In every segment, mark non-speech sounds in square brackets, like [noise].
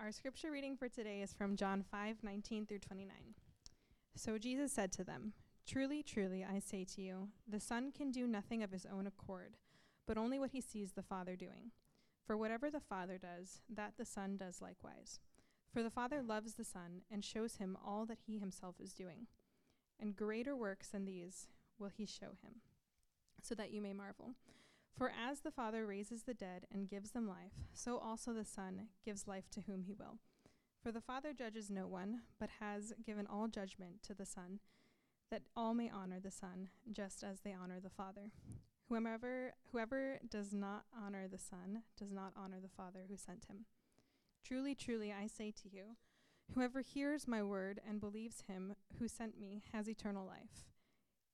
Our scripture reading for today is from John 5 19 through 29. So Jesus said to them, Truly, truly, I say to you, the Son can do nothing of his own accord, but only what he sees the Father doing. For whatever the Father does, that the Son does likewise. For the Father loves the Son and shows him all that he himself is doing. And greater works than these will he show him, so that you may marvel. For as the Father raises the dead and gives them life, so also the Son gives life to whom he will. For the Father judges no one, but has given all judgment to the Son, that all may honor the Son, just as they honor the Father. Whomever, whoever does not honor the Son does not honor the Father who sent him. Truly, truly, I say to you, whoever hears my word and believes him who sent me has eternal life.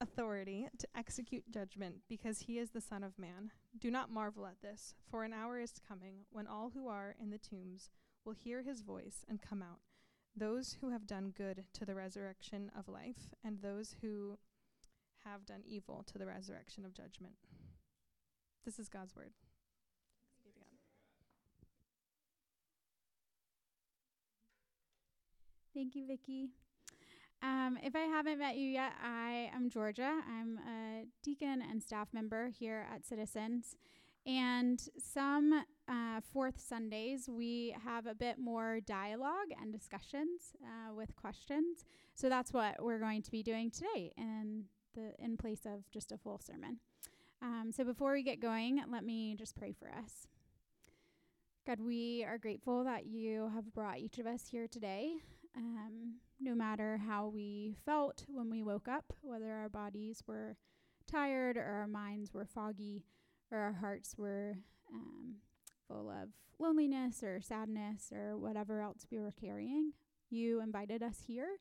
authority to execute judgment because he is the Son of Man. Do not marvel at this, for an hour is coming when all who are in the tombs will hear his voice and come out, those who have done good to the resurrection of life, and those who have done evil to the resurrection of judgment. This is God's word. Thank you, Vicki. Um, if I haven't met you yet, I am Georgia. I'm a deacon and staff member here at Citizens. And some uh, fourth Sundays, we have a bit more dialogue and discussions uh, with questions. So that's what we're going to be doing today in, the, in place of just a full sermon. Um, so before we get going, let me just pray for us. God, we are grateful that you have brought each of us here today. Um, no matter how we felt when we woke up, whether our bodies were tired or our minds were foggy or our hearts were um, full of loneliness or sadness or whatever else we were carrying, you invited us here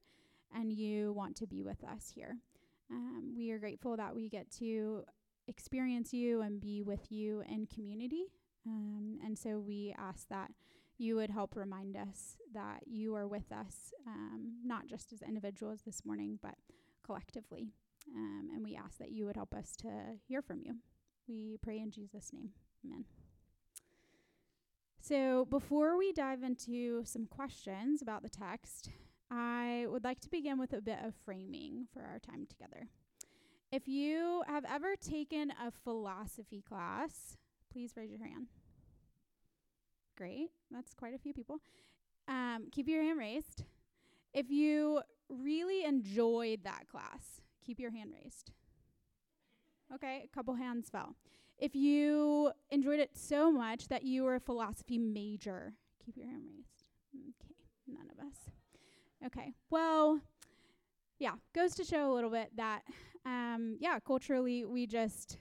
and you want to be with us here. Um, we are grateful that we get to experience you and be with you in community. Um, and so we ask that you would help remind us that you are with us, um, not just as individuals this morning, but collectively. Um, and we ask that you would help us to hear from you. We pray in Jesus' name. Amen. So, before we dive into some questions about the text, I would like to begin with a bit of framing for our time together. If you have ever taken a philosophy class, please raise your hand. Great. That's quite a few people. Um, keep your hand raised. If you really enjoyed that class, keep your hand raised. Okay, a couple hands fell. If you enjoyed it so much that you were a philosophy major, keep your hand raised. Okay, none of us. Okay, well, yeah, goes to show a little bit that, um, yeah, culturally we just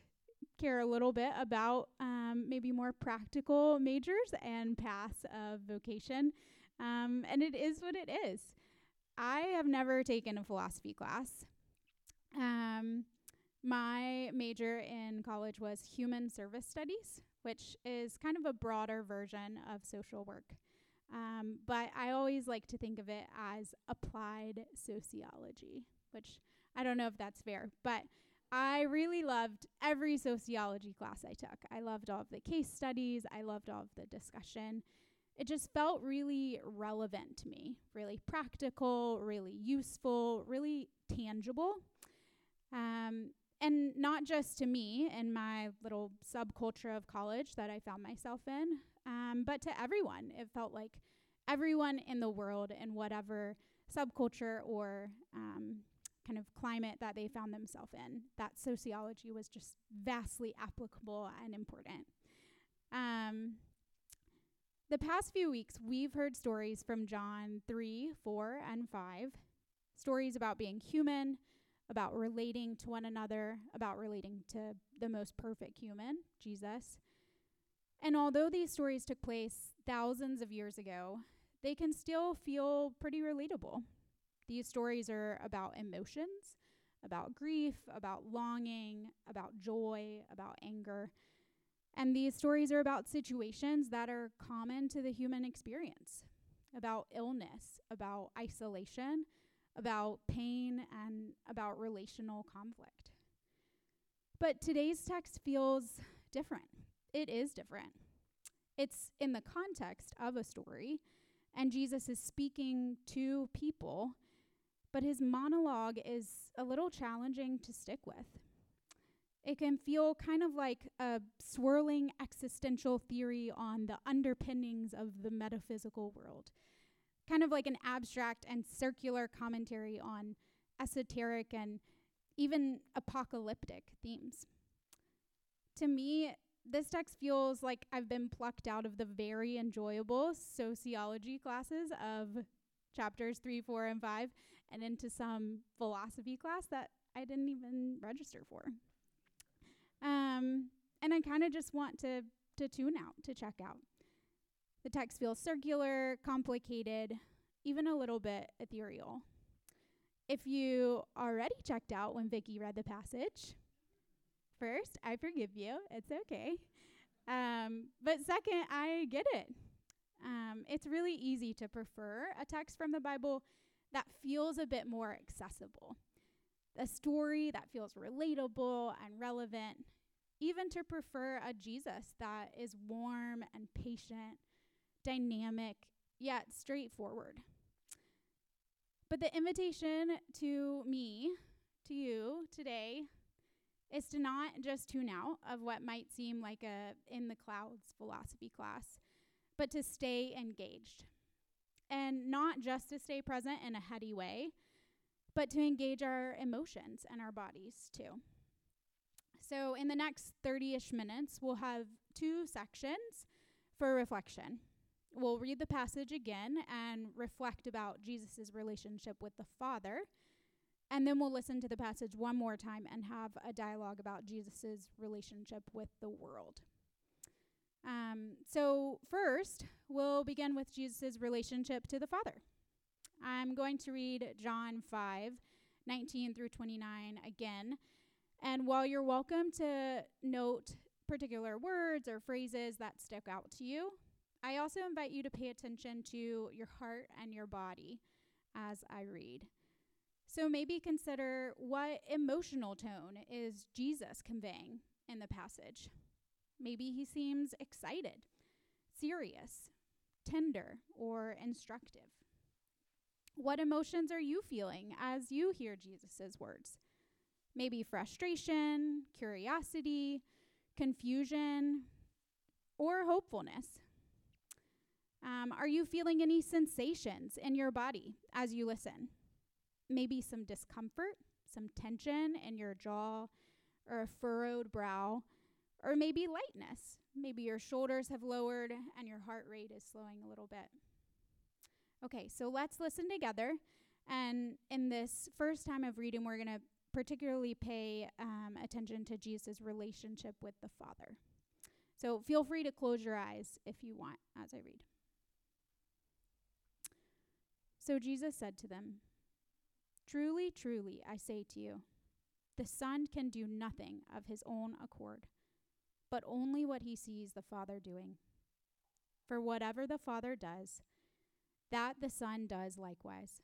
care a little bit about um, maybe more practical majors and paths of vocation. Um, and it is what it is. I have never taken a philosophy class. Um, my major in college was human service studies, which is kind of a broader version of social work. Um, but I always like to think of it as applied sociology, which I don't know if that's fair, but I really loved every sociology class I took. I loved all of the case studies, I loved all of the discussion. It just felt really relevant to me, really practical, really useful, really tangible. Um, and not just to me in my little subculture of college that I found myself in, um, but to everyone. It felt like everyone in the world in whatever subculture or um, kind of climate that they found themselves in, that sociology was just vastly applicable and important. Um, the past few weeks, we've heard stories from John 3, 4, and 5. Stories about being human, about relating to one another, about relating to the most perfect human, Jesus. And although these stories took place thousands of years ago, they can still feel pretty relatable. These stories are about emotions, about grief, about longing, about joy, about anger. And these stories are about situations that are common to the human experience about illness, about isolation, about pain, and about relational conflict. But today's text feels different. It is different. It's in the context of a story, and Jesus is speaking to people, but his monologue is a little challenging to stick with. It can feel kind of like a swirling existential theory on the underpinnings of the metaphysical world, kind of like an abstract and circular commentary on esoteric and even apocalyptic themes. To me, this text feels like I've been plucked out of the very enjoyable sociology classes of chapters 3, 4, and 5 and into some philosophy class that I didn't even register for. Um, and I kind of just want to, to tune out, to check out. The text feels circular, complicated, even a little bit ethereal. If you already checked out when Vicki read the passage, first, I forgive you. It's okay. Um, but second, I get it. Um, it's really easy to prefer a text from the Bible that feels a bit more accessible, a story that feels relatable and relevant, even to prefer a Jesus that is warm and patient, dynamic, yet straightforward. But the invitation to me, to you today, is to not just tune out of what might seem like a in the clouds philosophy class, but to stay engaged. And not just to stay present in a heady way, but to engage our emotions and our bodies too. So, in the next 30 ish minutes, we'll have two sections for reflection. We'll read the passage again and reflect about Jesus' relationship with the Father. And then we'll listen to the passage one more time and have a dialogue about Jesus' relationship with the world. Um, so, first, we'll begin with Jesus' relationship to the Father. I'm going to read John 5 19 through 29 again. And while you're welcome to note particular words or phrases that stick out to you, I also invite you to pay attention to your heart and your body as I read. So maybe consider what emotional tone is Jesus conveying in the passage. Maybe he seems excited, serious, tender, or instructive. What emotions are you feeling as you hear Jesus' words? Maybe frustration, curiosity, confusion, or hopefulness. Um, are you feeling any sensations in your body as you listen? Maybe some discomfort, some tension in your jaw, or a furrowed brow, or maybe lightness. Maybe your shoulders have lowered and your heart rate is slowing a little bit. Okay, so let's listen together. And in this first time of reading, we're going to particularly pay um, attention to Jesus' relationship with the Father. So feel free to close your eyes if you want as I read. So Jesus said to them, Truly, truly, I say to you, the Son can do nothing of his own accord, but only what he sees the Father doing. For whatever the Father does, that the Son does likewise.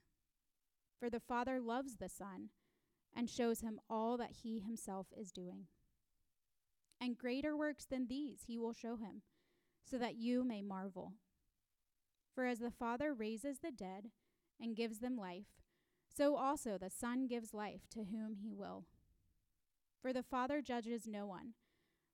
For the Father loves the Son and shows him all that he himself is doing. And greater works than these he will show him, so that you may marvel. For as the Father raises the dead, and gives them life, so also the Son gives life to whom he will. For the Father judges no one,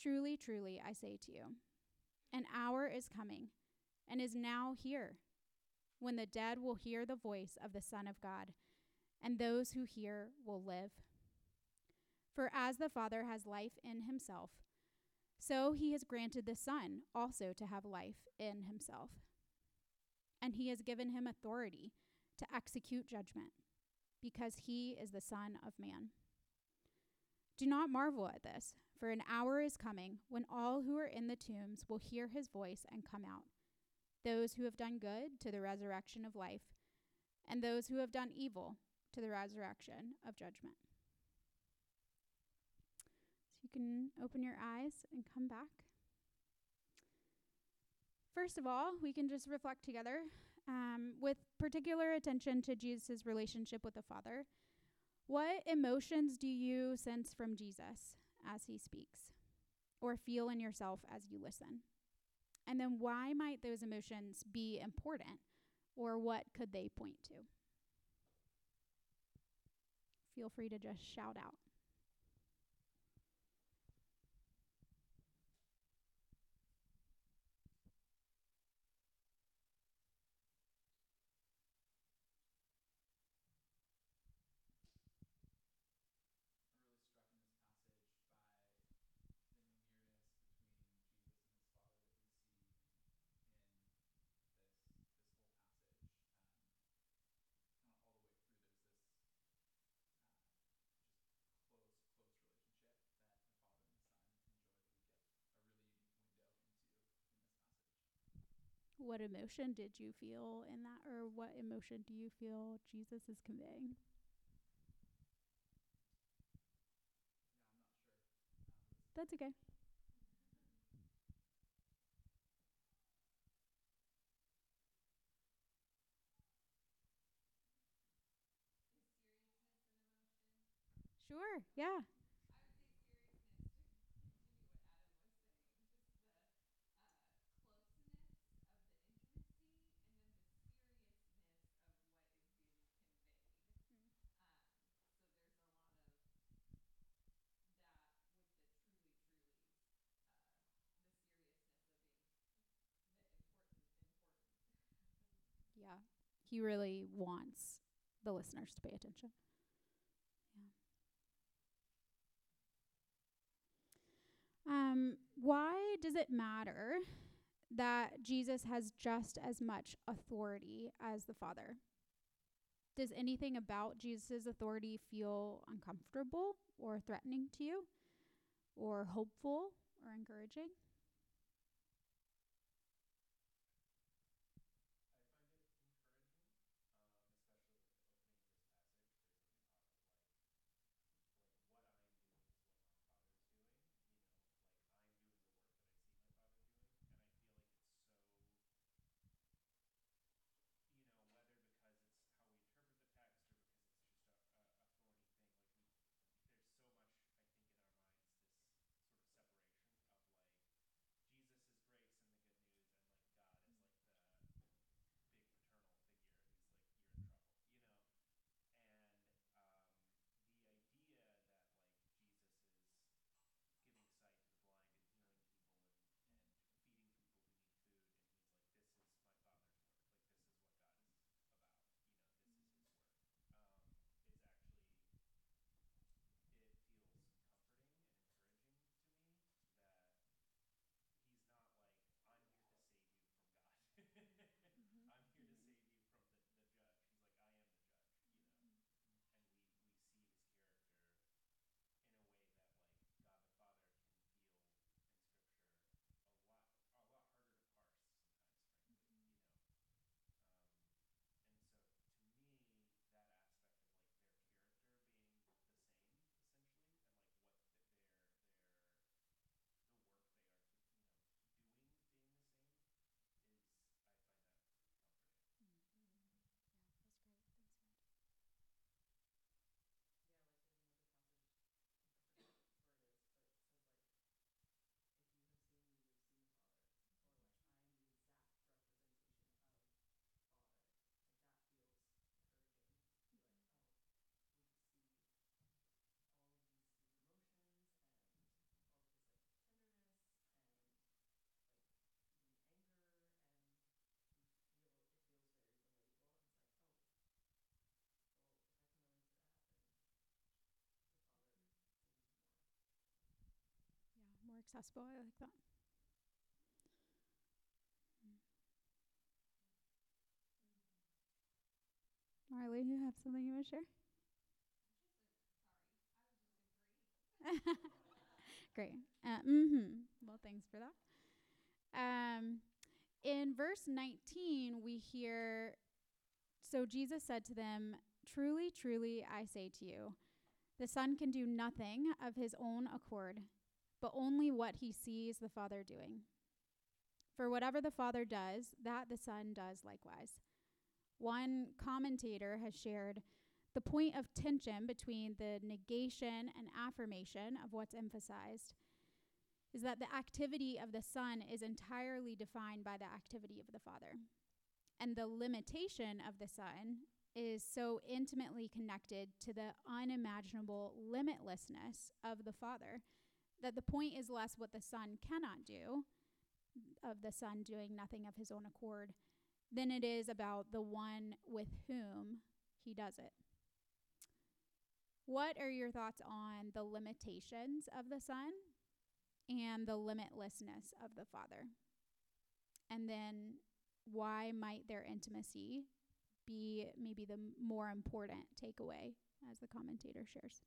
Truly, truly, I say to you, an hour is coming, and is now here, when the dead will hear the voice of the Son of God, and those who hear will live. For as the Father has life in himself, so he has granted the Son also to have life in himself. And he has given him authority to execute judgment, because he is the Son of Man. Do not marvel at this, for an hour is coming when all who are in the tombs will hear his voice and come out. Those who have done good to the resurrection of life, and those who have done evil to the resurrection of judgment. So you can open your eyes and come back. First of all, we can just reflect together um, with particular attention to Jesus' relationship with the Father. What emotions do you sense from Jesus as he speaks or feel in yourself as you listen? And then why might those emotions be important or what could they point to? Feel free to just shout out. What emotion did you feel in that, or what emotion do you feel Jesus is conveying? That's okay. Sure, yeah. Yeah. He really wants the listeners to pay attention. Um, why does it matter that Jesus has just as much authority as the Father? Does anything about Jesus' authority feel uncomfortable or threatening to you, or hopeful or encouraging? Accessible. I like that. Marley, you have something you want to share? [laughs] Great. Uh, mm-hmm. Well, thanks for that. Um, in verse 19, we hear So Jesus said to them, Truly, truly, I say to you, the Son can do nothing of his own accord, but only what he sees the Father doing. For whatever the Father does, that the Son does likewise. One commentator has shared the point of tension between the negation and affirmation of what's emphasized is that the activity of the Son is entirely defined by the activity of the Father. And the limitation of the Son is so intimately connected to the unimaginable limitlessness of the Father that the point is less what the Son cannot do, of the Son doing nothing of his own accord, than it is about the one with whom he does it. What are your thoughts on the limitations of the Son and the limitlessness of the Father? And then why might their intimacy be maybe the more important takeaway, as the commentator shares?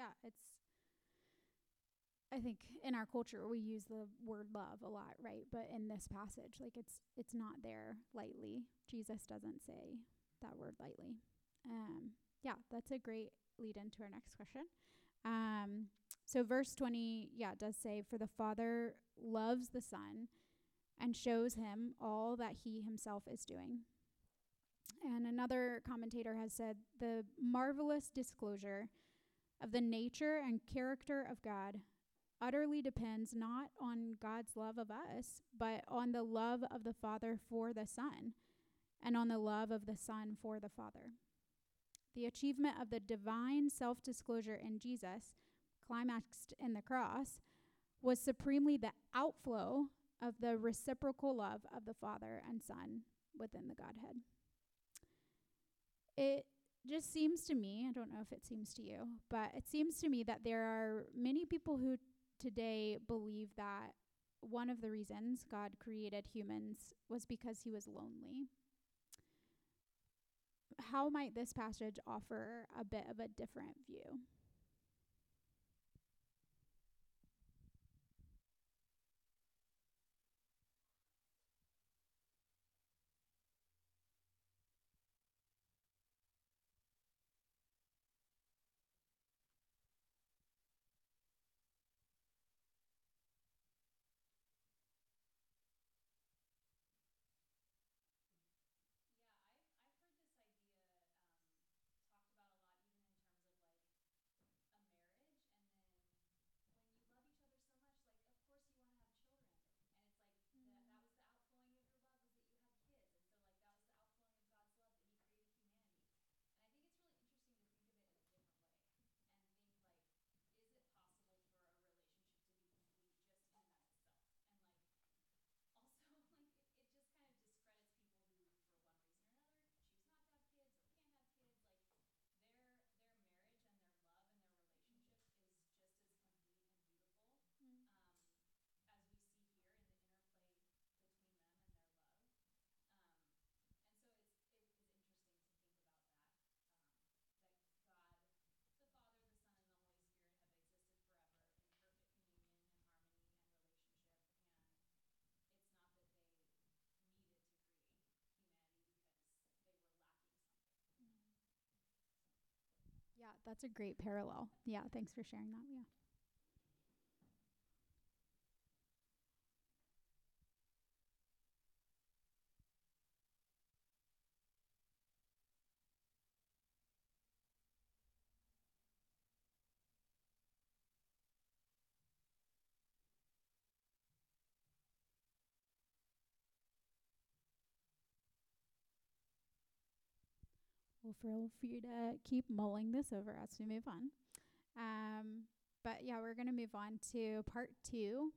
Yeah, it's I think in our culture we use the word love a lot, right? But in this passage, like it's it's not there lightly. Jesus doesn't say that word lightly. Um yeah, that's a great lead into our next question. Um So, verse 20, yeah, does say, For the Father loves the Son and shows him all that he himself is doing. And another commentator has said, The marvelous disclosure of the nature and character of God utterly depends not on God's love of us, but on the love of the Father for the Son, and on the love of the Son for the Father. The achievement of the divine self disclosure in Jesus, climaxed in the cross, was supremely the outflow of the reciprocal love of the Father and Son within the Godhead. It just seems to me, I don't know if it seems to you, but it seems to me that there are many people who today believe that one of the reasons God created humans was because he was lonely. How might this passage offer a bit of a different view? That's a great parallel. Yeah, thanks for sharing that. Yeah. Well, feel free to keep mulling this over as we move on. Um, but yeah, we're going to move on to part two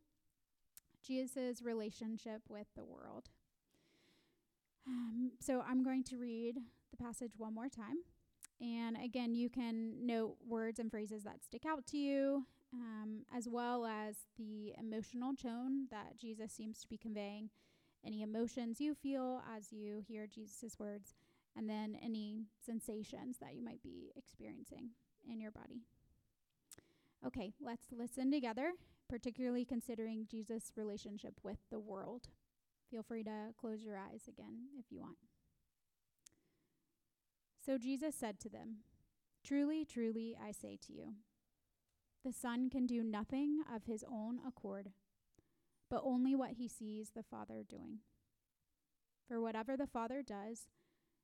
Jesus' relationship with the world. Um, so I'm going to read the passage one more time. And again, you can note words and phrases that stick out to you, um, as well as the emotional tone that Jesus seems to be conveying, any emotions you feel as you hear Jesus' words and then any sensations that you might be experiencing in your body. Okay, let's listen together, particularly considering Jesus' relationship with the world. Feel free to close your eyes again if you want. So Jesus said to them, Truly, truly, I say to you, the Son can do nothing of his own accord, but only what he sees the Father doing. For whatever the Father does,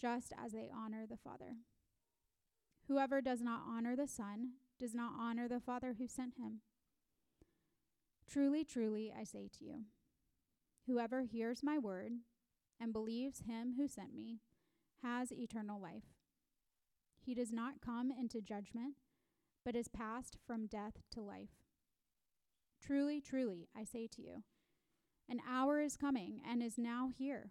just as they honor the Father. Whoever does not honor the Son does not honor the Father who sent him. Truly, truly, I say to you, whoever hears my word and believes him who sent me has eternal life. He does not come into judgment, but is passed from death to life. Truly, truly, I say to you, an hour is coming and is now here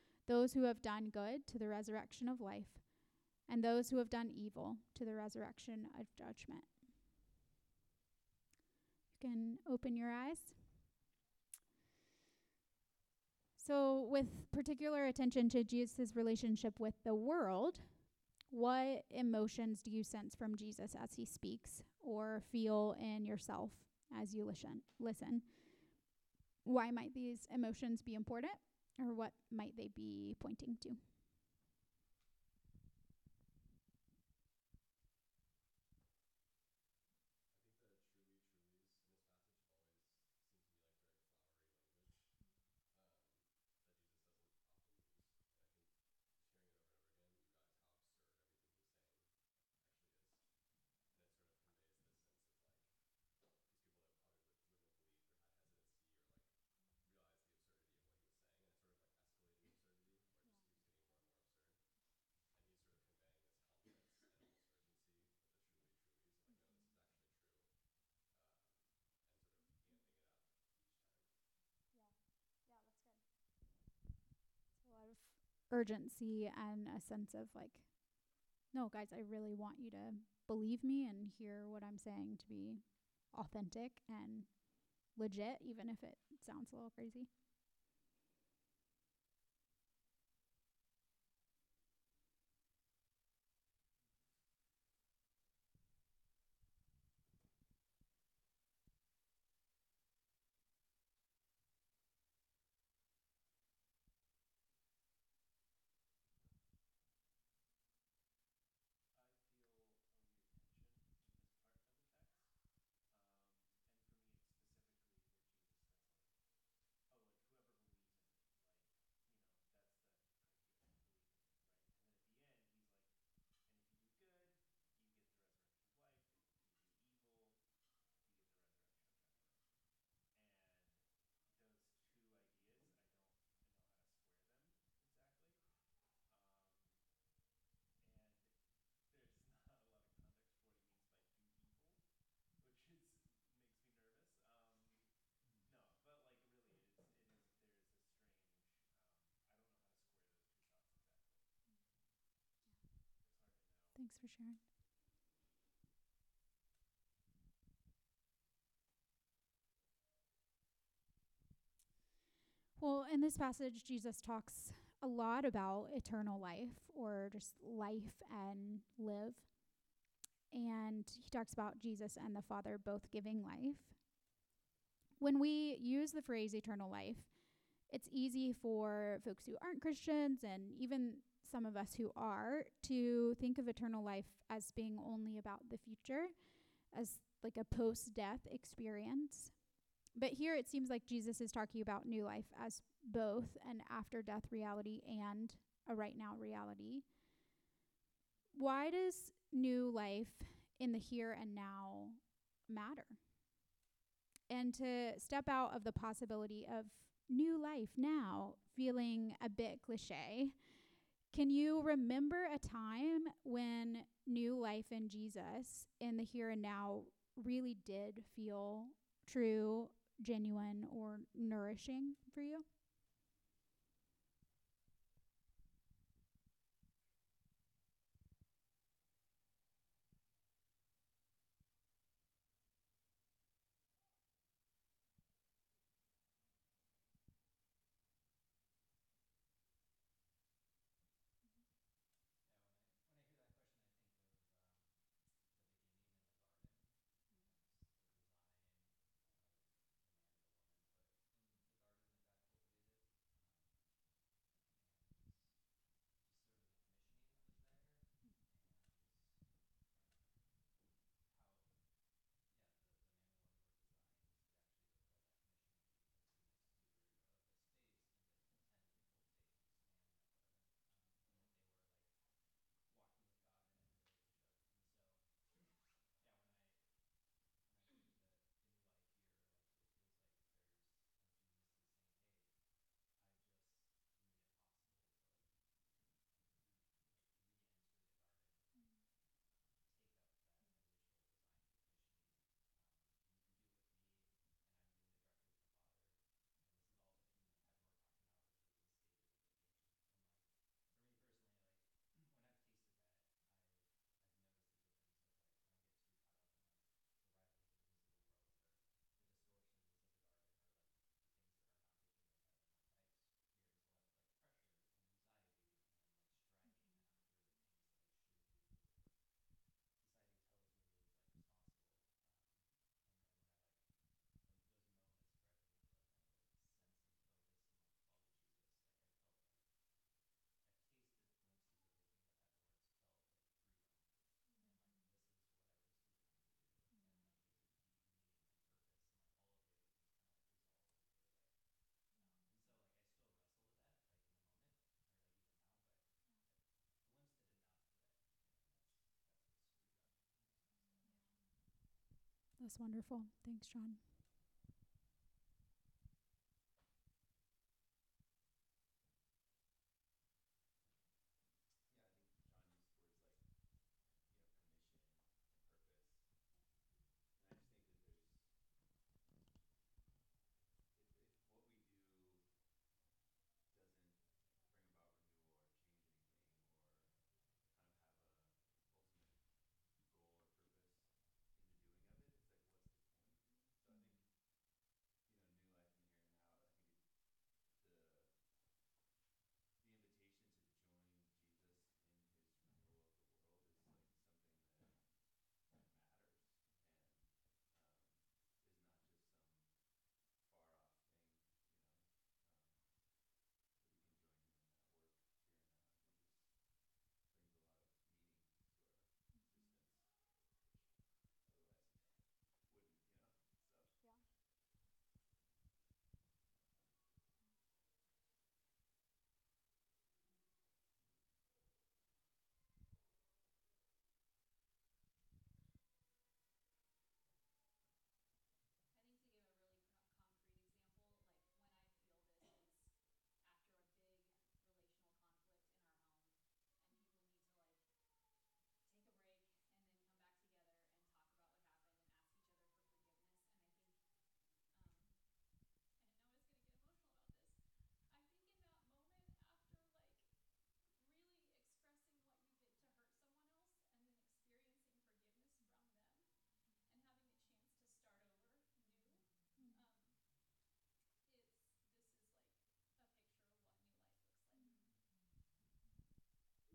those who have done good to the resurrection of life, and those who have done evil to the resurrection of judgment. You can open your eyes. So, with particular attention to Jesus' relationship with the world, what emotions do you sense from Jesus as he speaks or feel in yourself as you listen? Listen. Why might these emotions be important or what might they be pointing to? Urgency and a sense of like, no, guys, I really want you to believe me and hear what I'm saying to be authentic and legit, even if it sounds a little crazy. Thanks for sharing. Well, in this passage, Jesus talks a lot about eternal life or just life and live. And he talks about Jesus and the Father both giving life. When we use the phrase eternal life, it's easy for folks who aren't Christians and even some of us who are to think of eternal life as being only about the future, as like a post death experience. But here it seems like Jesus is talking about new life as both an after death reality and a right now reality. Why does new life in the here and now matter? And to step out of the possibility of new life now feeling a bit cliche can you remember a time when new life in Jesus in the here and now really did feel true, genuine, or nourishing for you? That's wonderful. Thanks, John.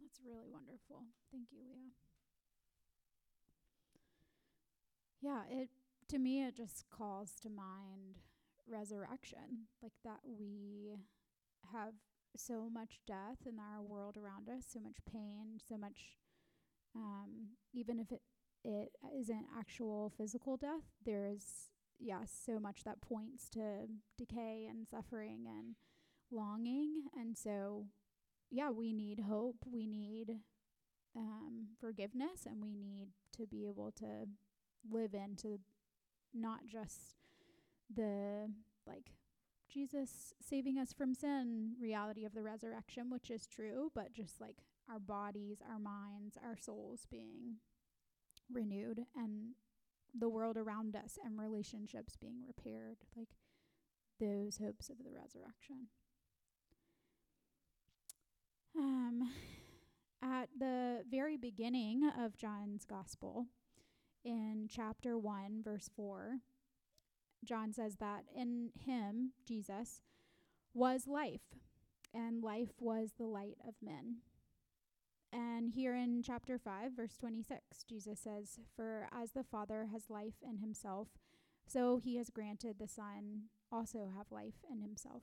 That's really wonderful. Thank you, Leah. Yeah, it to me it just calls to mind resurrection, like that we have so much death in our world around us, so much pain, so much um, even if it it isn't actual physical death, there is yes, so much that points to decay and suffering and longing. And so yeah, we need hope, we need um, forgiveness, and we need to be able to live into not just the like Jesus saving us from sin reality of the resurrection, which is true, but just like our bodies, our minds, our souls being renewed and the world around us and relationships being repaired, like those hopes of the resurrection. Um, at the very beginning of John's Gospel, in chapter 1, verse 4, John says that in him, Jesus, was life, and life was the light of men. And here in chapter 5, verse 26, Jesus says, For as the Father has life in himself, so he has granted the Son also have life in himself.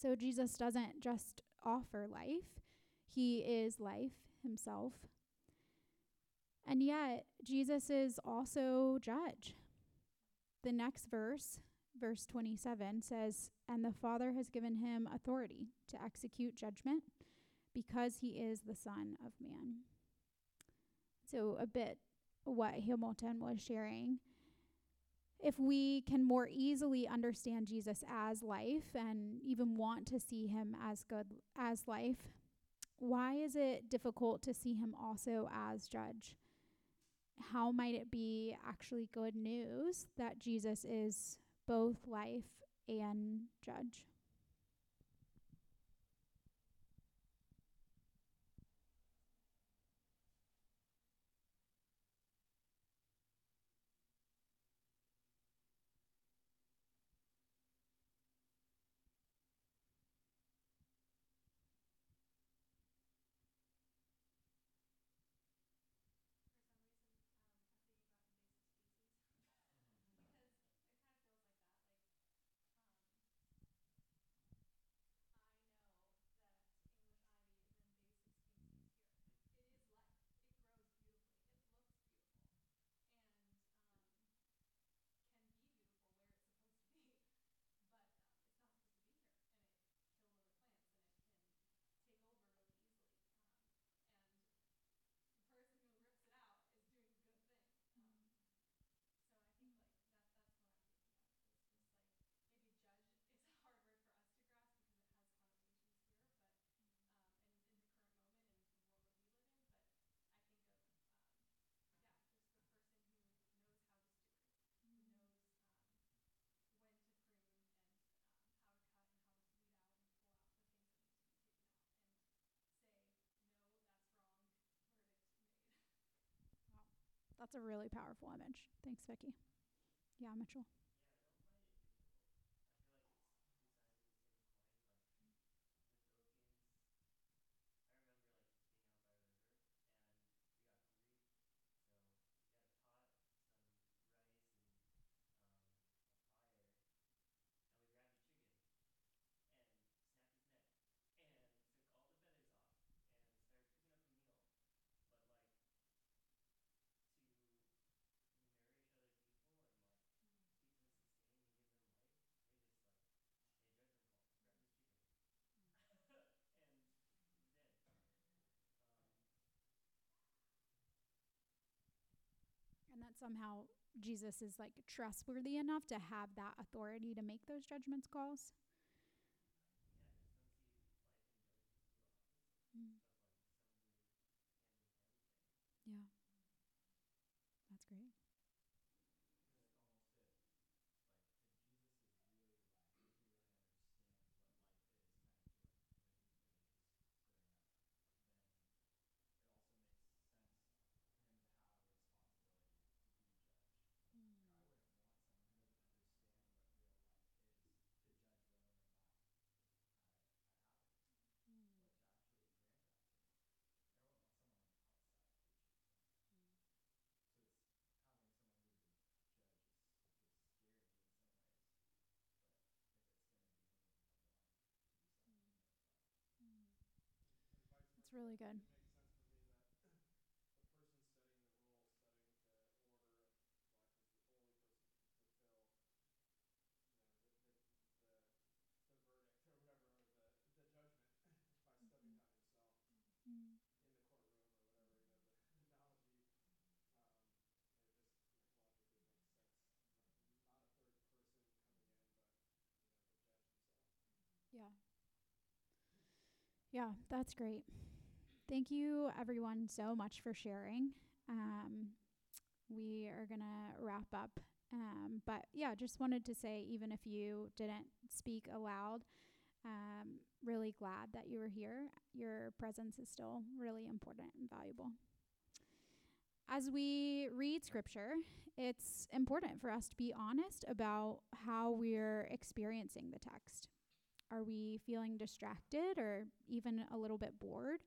So Jesus doesn't just offer life, he is life himself. And yet, Jesus is also judge. The next verse, verse 27, says, And the Father has given him authority to execute judgment because he is the Son of Man. So, a bit what Hamilton was sharing if we can more easily understand Jesus as life and even want to see him as good as life, why is it difficult to see him also as judge? How might it be actually good news that Jesus is both life and judge? That's a really powerful image. Thanks, Vicki. Yeah, Mitchell. Somehow Jesus is like trustworthy enough to have that authority to make those judgments calls. It's really good. Mm-hmm. Mm-hmm. Yeah. Yeah, that's great. Thank you, everyone, so much for sharing. Um, we are going to wrap up. Um, but yeah, just wanted to say, even if you didn't speak aloud, um, really glad that you were here. Your presence is still really important and valuable. As we read scripture, it's important for us to be honest about how we're experiencing the text. Are we feeling distracted or even a little bit bored?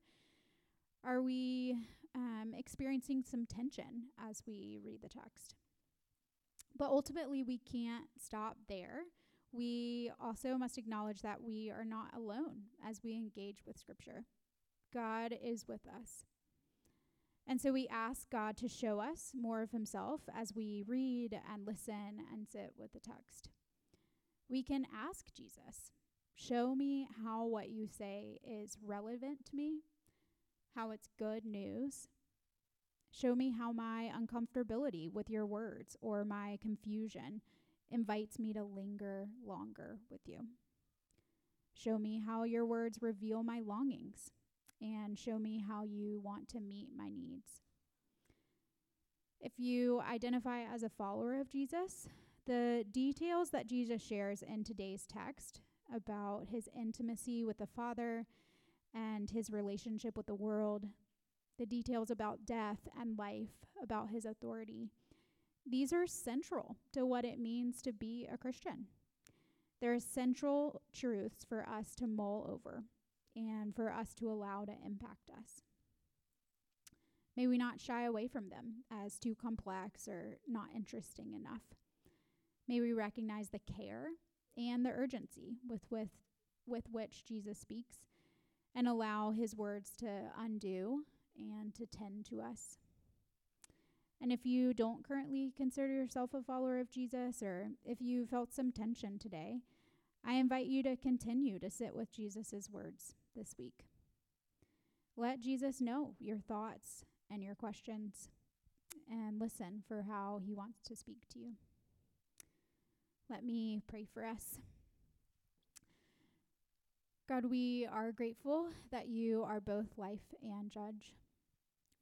Are we um, experiencing some tension as we read the text? But ultimately, we can't stop there. We also must acknowledge that we are not alone as we engage with Scripture. God is with us. And so we ask God to show us more of Himself as we read and listen and sit with the text. We can ask Jesus, Show me how what you say is relevant to me how it's good news. Show me how my uncomfortability with your words or my confusion invites me to linger longer with you. Show me how your words reveal my longings and show me how you want to meet my needs. If you identify as a follower of Jesus, the details that Jesus shares in today's text about his intimacy with the Father and his relationship with the world, the details about death and life, about his authority. These are central to what it means to be a Christian. They're central truths for us to mull over and for us to allow to impact us. May we not shy away from them as too complex or not interesting enough. May we recognize the care and the urgency with, with, with which Jesus speaks and allow his words to undo and to tend to us. And if you don't currently consider yourself a follower of Jesus, or if you felt some tension today, I invite you to continue to sit with Jesus' words this week. Let Jesus know your thoughts and your questions, and listen for how he wants to speak to you. Let me pray for us. God, we are grateful that you are both life and judge.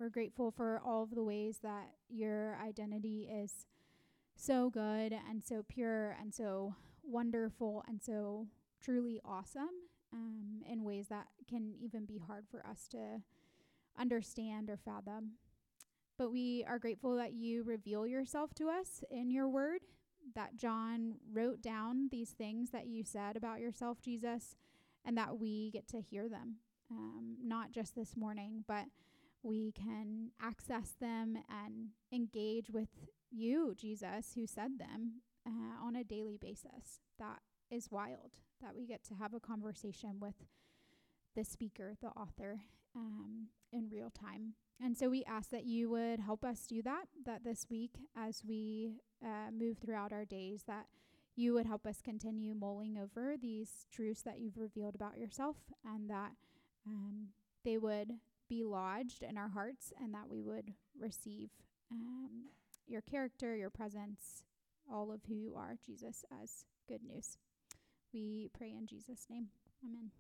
We're grateful for all of the ways that your identity is so good and so pure and so wonderful and so truly awesome um, in ways that can even be hard for us to understand or fathom. But we are grateful that you reveal yourself to us in your word, that John wrote down these things that you said about yourself, Jesus, and that we get to hear them, um, not just this morning, but we can access them and engage with you, Jesus, who said them uh, on a daily basis. That is wild that we get to have a conversation with the speaker, the author, um, in real time. And so we ask that you would help us do that, that this week, as we uh, move throughout our days, that you would help us continue mulling over these truths that you've revealed about yourself and that um, they would be lodged in our hearts and that we would receive um, your character, your presence, all of who you are, Jesus, as good news. We pray in Jesus' name. Amen.